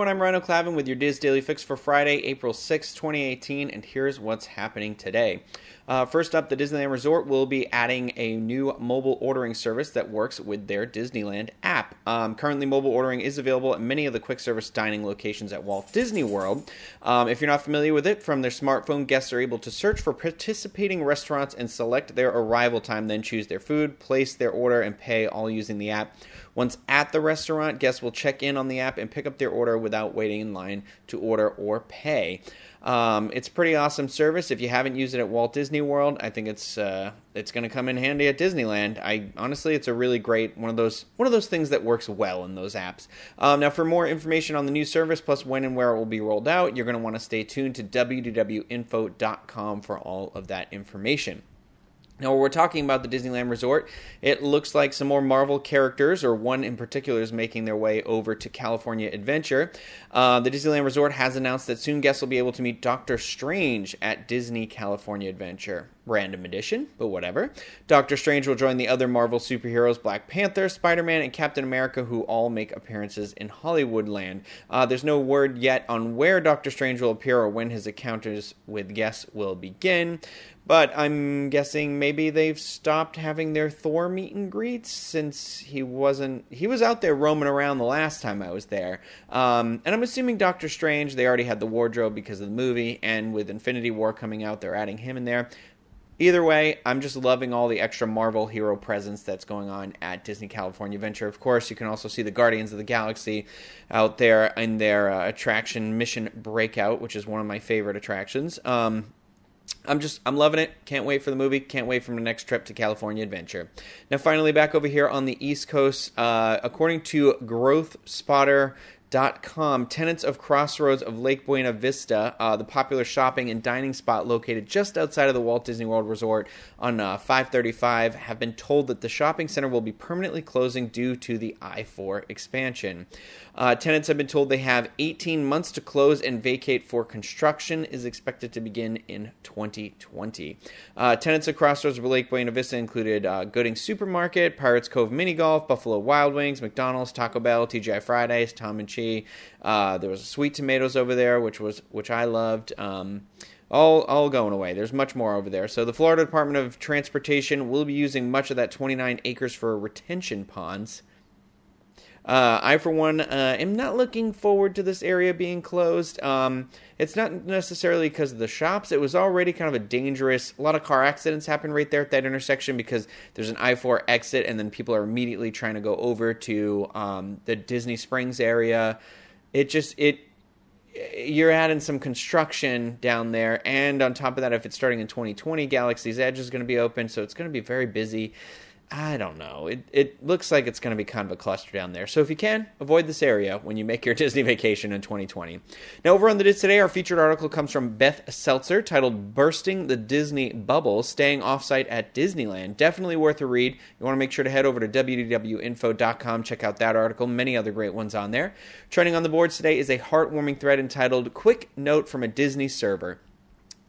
everyone, I'm Rhino Clavin with your DIS Daily Fix for Friday, April 6, 2018, and here's what's happening today. Uh, first up, the Disneyland Resort will be adding a new mobile ordering service that works with their Disneyland app. Um, currently, mobile ordering is available at many of the quick service dining locations at Walt Disney World. Um, if you're not familiar with it, from their smartphone, guests are able to search for participating restaurants and select their arrival time, then choose their food, place their order, and pay all using the app. Once at the restaurant, guests will check in on the app and pick up their order without waiting in line to order or pay. Um, it's pretty awesome service. If you haven't used it at Walt Disney World, I think it's uh, it's going to come in handy at Disneyland. I honestly, it's a really great one of those one of those things that works well in those apps. Um, now, for more information on the new service plus when and where it will be rolled out, you're going to want to stay tuned to www.info.com for all of that information. Now, we're talking about the Disneyland Resort, it looks like some more Marvel characters, or one in particular, is making their way over to California Adventure. Uh, the Disneyland Resort has announced that soon guests will be able to meet Doctor Strange at Disney California Adventure. Random edition, but whatever. Doctor Strange will join the other Marvel superheroes Black Panther, Spider Man, and Captain America, who all make appearances in Hollywoodland. Uh, there's no word yet on where Doctor Strange will appear or when his encounters with guests will begin. But I'm guessing maybe they've stopped having their Thor meet and greets since he wasn't. He was out there roaming around the last time I was there. Um, and I'm assuming Doctor Strange, they already had the wardrobe because of the movie, and with Infinity War coming out, they're adding him in there. Either way, I'm just loving all the extra Marvel hero presence that's going on at Disney California Adventure. Of course, you can also see the Guardians of the Galaxy out there in their uh, attraction Mission Breakout, which is one of my favorite attractions. Um, I'm just I'm loving it. Can't wait for the movie. Can't wait for the next trip to California Adventure. Now, finally, back over here on the East Coast, uh, according to GrowthSpotter Com, tenants of Crossroads of Lake Buena Vista, uh, the popular shopping and dining spot located just outside of the Walt Disney World Resort on uh, 535, have been told that the shopping center will be permanently closing due to the I 4 expansion. Uh, tenants have been told they have 18 months to close and vacate for construction is expected to begin in 2020. Uh, tenants of Crossroads of Lake Buena Vista included uh, Gooding Supermarket, Pirates Cove Mini Golf, Buffalo Wild Wings, McDonald's, Taco Bell, TGI Fridays, Tom and Uh, there was Sweet Tomatoes over there, which was which I loved. Um, all all going away. There's much more over there. So the Florida Department of Transportation will be using much of that 29 acres for retention ponds. Uh, I, for one, uh, am not looking forward to this area being closed. Um, it's not necessarily because of the shops. It was already kind of a dangerous. A lot of car accidents happen right there at that intersection because there's an I four exit, and then people are immediately trying to go over to um, the Disney Springs area. It just it you're adding some construction down there, and on top of that, if it's starting in 2020, Galaxy's Edge is going to be open, so it's going to be very busy. I don't know. It it looks like it's going to be kind of a cluster down there. So if you can, avoid this area when you make your Disney vacation in 2020. Now, over on the DIS today, our featured article comes from Beth Seltzer titled "Bursting the Disney Bubble: Staying Offsite at Disneyland." Definitely worth a read. You want to make sure to head over to www.info.com, check out that article. Many other great ones on there. Trending on the boards today is a heartwarming thread entitled "Quick Note from a Disney Server."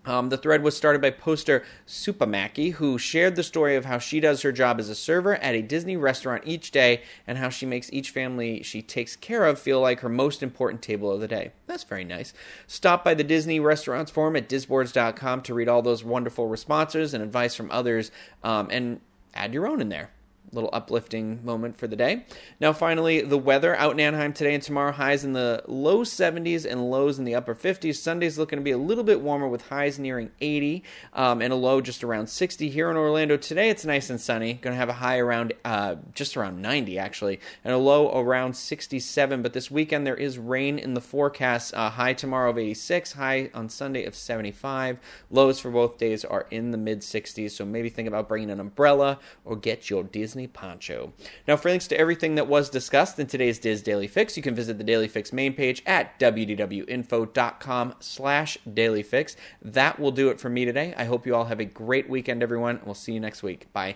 Um, the thread was started by poster Supamaki, who shared the story of how she does her job as a server at a Disney restaurant each day and how she makes each family she takes care of feel like her most important table of the day. That's very nice. Stop by the Disney Restaurants Forum at disboards.com to read all those wonderful responses and advice from others um, and add your own in there little uplifting moment for the day. Now, finally, the weather out in Anaheim today and tomorrow highs in the low 70s and lows in the upper 50s. Sunday's looking to be a little bit warmer with highs nearing 80 um, and a low just around 60. Here in Orlando today, it's nice and sunny. Going to have a high around uh, just around 90 actually, and a low around 67. But this weekend there is rain in the forecast. Uh, high tomorrow of 86, high on Sunday of 75. Lows for both days are in the mid 60s. So maybe think about bringing an umbrella or get your Disney Disney poncho. Now, for links to everything that was discussed in today's DIS Daily Fix, you can visit the Daily Fix main page at www.info.com slash dailyfix. That will do it for me today. I hope you all have a great weekend, everyone, we'll see you next week. Bye.